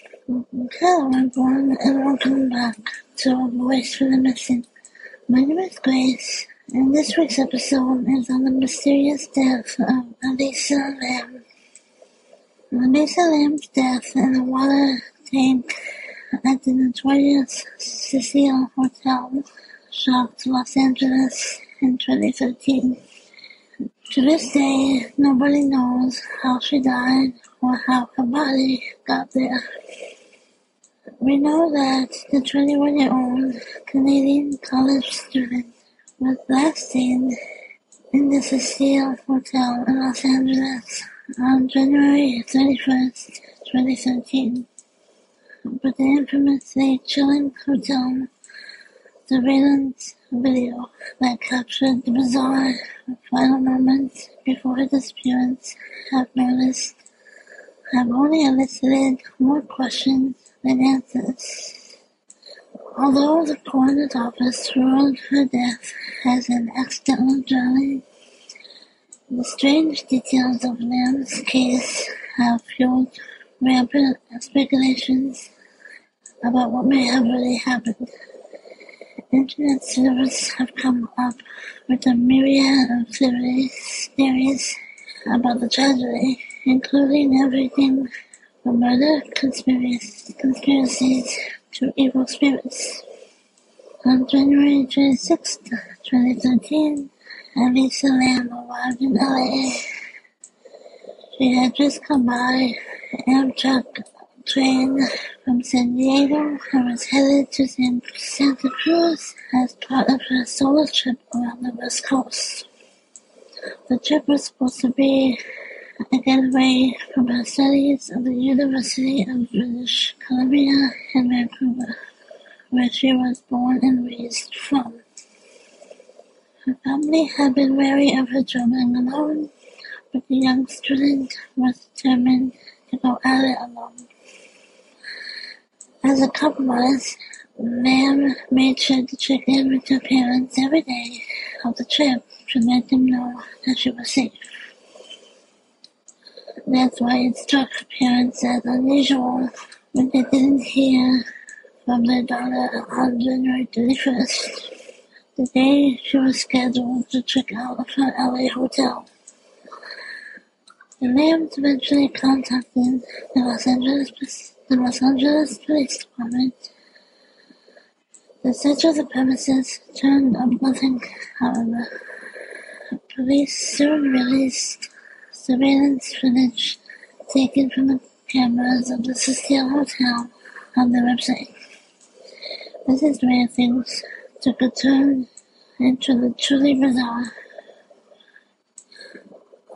Hello everyone and welcome back to Voice for the Missing. My name is Grace and this week's episode is on the mysterious death of Elisa Lam. Elisa Lam's death in a water tank at the notorious Cecil Hotel shocked Los Angeles in 2013. To this day, nobody knows how she died or how her body got there. We know that the 21-year-old Canadian college student was last seen in the Cecil Hotel in Los Angeles on January 31st, 2013. But the infamously chilling hotel surveillance video that captured the bizarre final moments before her disappearance have noticed have only elicited more questions than answers. Although the coroner's office ruled her death as an accidental drowning, the strange details of Lam's case have fueled rampant speculations about what may have really happened. Internet servers have come up with a myriad of theories about the tragedy, including everything from murder conspiracies, to evil spirits. On January 26, 2013, Elisa Lam arrived in LA. She had just come by an Amtrak train from San Diego and was headed to San Santa Cruz as part of her solo trip around the West Coast. The trip was supposed to be getaway from her studies at the University of British Columbia in Vancouver, where she was born and raised from. Her family had been wary of her traveling alone, but the young student was determined to go at it alone. As a compromise, Lam made sure to check in with her parents every day of the trip to let them know that she was safe. That's why it struck parents as unusual when they didn't hear from their daughter on January 31st, the day she was scheduled to check out of her LA hotel. The Lams eventually contacted the Los Angeles the Los Angeles Police Department. The search of the premises turned up nothing, however. Police soon released surveillance footage taken from the cameras of the Cecil Hotel on their website. This is where things took a turn into the truly bizarre.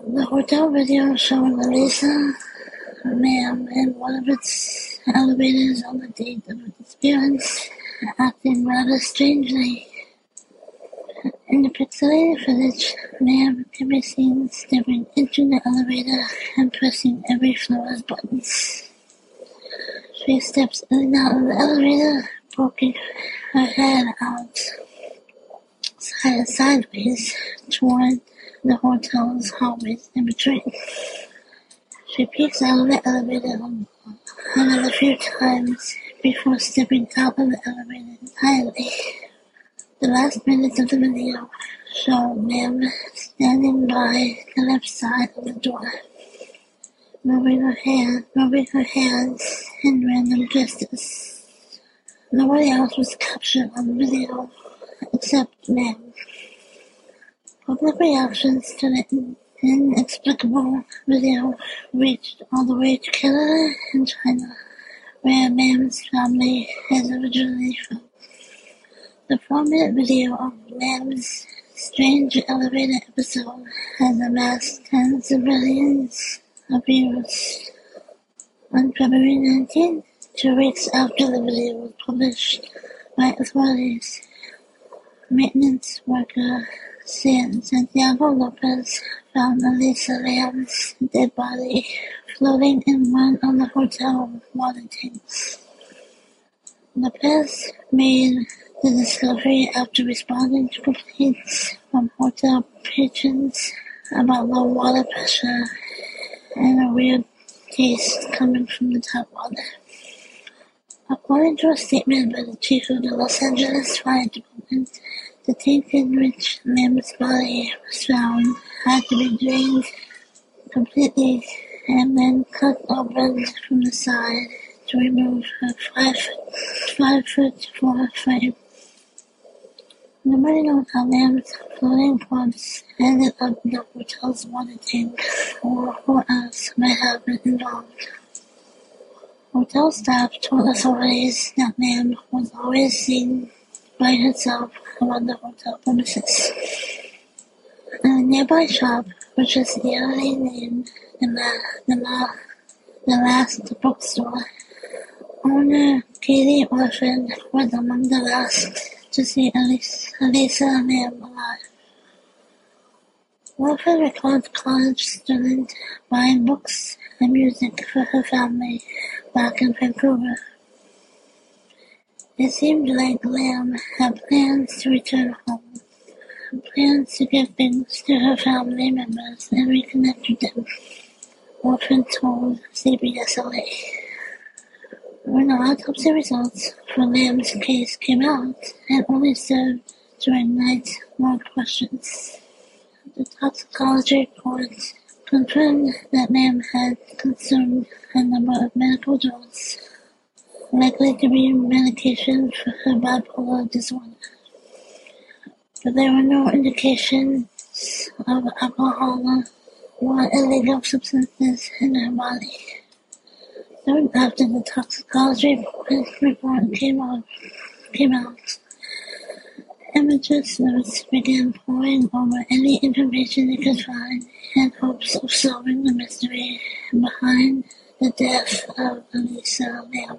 The hotel video showing Elisa Lam in one of its elevators on the date of its disappearance, acting rather strangely. In the pixelated can be seen stepping into the elevator and pressing every floor's buttons. She steps in and out of the elevator, poking her head out side sideways toward the hotel's hallways in between. She peeks out of the elevator another few times before stepping out of the elevator entirely. The last minutes of the video show Lam standing by the left side of the door, moving her hand, moving her hands in random gestures. Nobody else was captured on video except Lam. Public reactions to the inexplicable video reached all the way to Canada and China, where Lam's family is originally from. The four-minute video of Lam's strange elevator episode has amassed tens of millions of views. On February 19th, two weeks after the video was published by authorities, maintenance worker San Santiago Lopez found Elisa Lam's dead body floating in one of the hotel water tanks. Lopez made the discovery after responding to complaints from hotel patrons about low water pressure and a weird taste coming from the tap water. According to a statement by the chief of the Los Angeles Fire Department, the tank in which Lam's body was found had to be drained completely and then cut open from the side to remove a five, five foot four frame. Nobody knows how Lam's floating corpse ended up in the hotel's water tank or who else might have been involved. Hotel staff told authorities that man was always seen by herself around the hotel premises. A nearby shop, which is eerily named the, La- the, La- the Last Bookstore, owner Katie Orphan was among the last see Elisa Lam alive. Orphan recalled college student buying books and music for her family back in Vancouver. It seemed like Lam had plans to return home, plans to give things to her family members and reconnect with them, Orphan told CBS LA. When the autopsy results for Lam's case came out, it only served to ignite more questions. The toxicology report confirmed that Lamb had consumed a number of medical drugs likely to be medication for her bipolar disorder. But there were no indications of alcohol or illegal substances in her body. Soon after the toxicology report came out, came out images Imagists began poring over any information they could find in hopes of solving the mystery behind the death of Elisa Lam.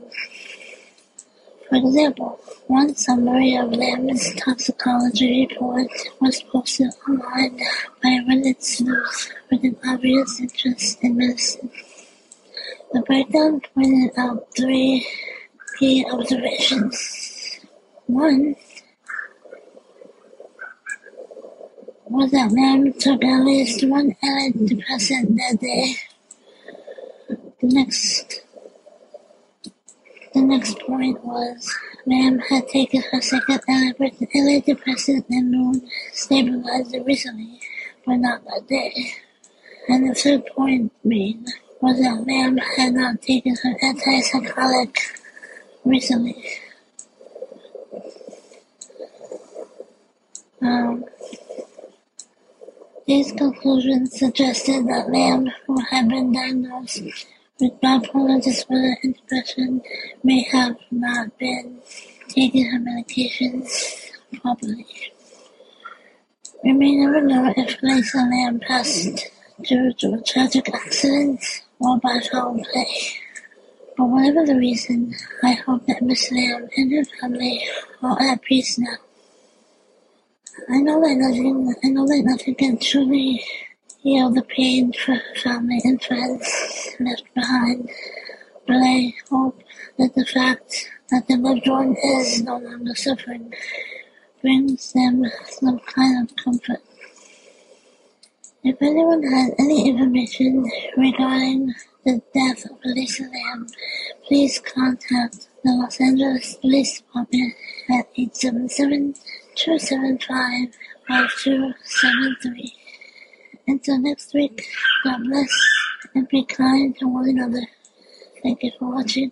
For example, one summary of Lam's toxicology report was posted online by Reddit sleuth with an obvious interest in medicine. The breakdown pointed out um, three key observations. One was that Lam took at least one antidepressant that day. The next the next point was Lam had taken her second antidepressant and mood stabilizer recently, but not that day. And the third point being was that Lam had not taken her antipsychotic recently. Um, these conclusions suggested that Lam, who had been diagnosed with bipolar disorder and depression, may have not been taking her medications properly. We may never know if Lisa Lam passed due to a tragic accident or by foul play. But whatever the reason, I hope that Miss Lam and her family are at peace now. I know that nothing, I know that nothing can truly heal the pain for family and friends left behind, but I hope that the fact that the loved one is no longer suffering brings them some kind of comfort. If anyone has any information regarding the death of Elisa Lam, please contact the Los Angeles Police Department at 877 275-5273. Until next week, God bless and be kind to one another. Thank you for watching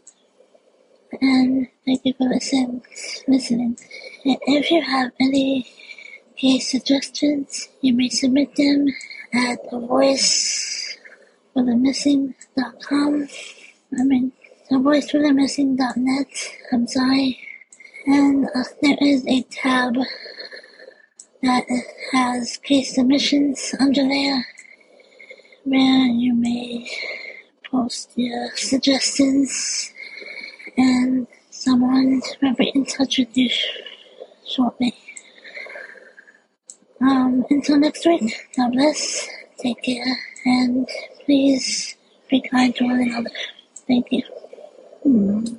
and thank you for listening. listening. If you have any suggestions, you may submit them at the voice for the missing.com. I mean, the voice for the missing.net. I'm sorry. And uh, there is a tab that has case submissions under there where you may post your suggestions and someone will be in touch with you shortly. Um, until next week, God bless, take care, and please be kind to one another. Thank you. Mm.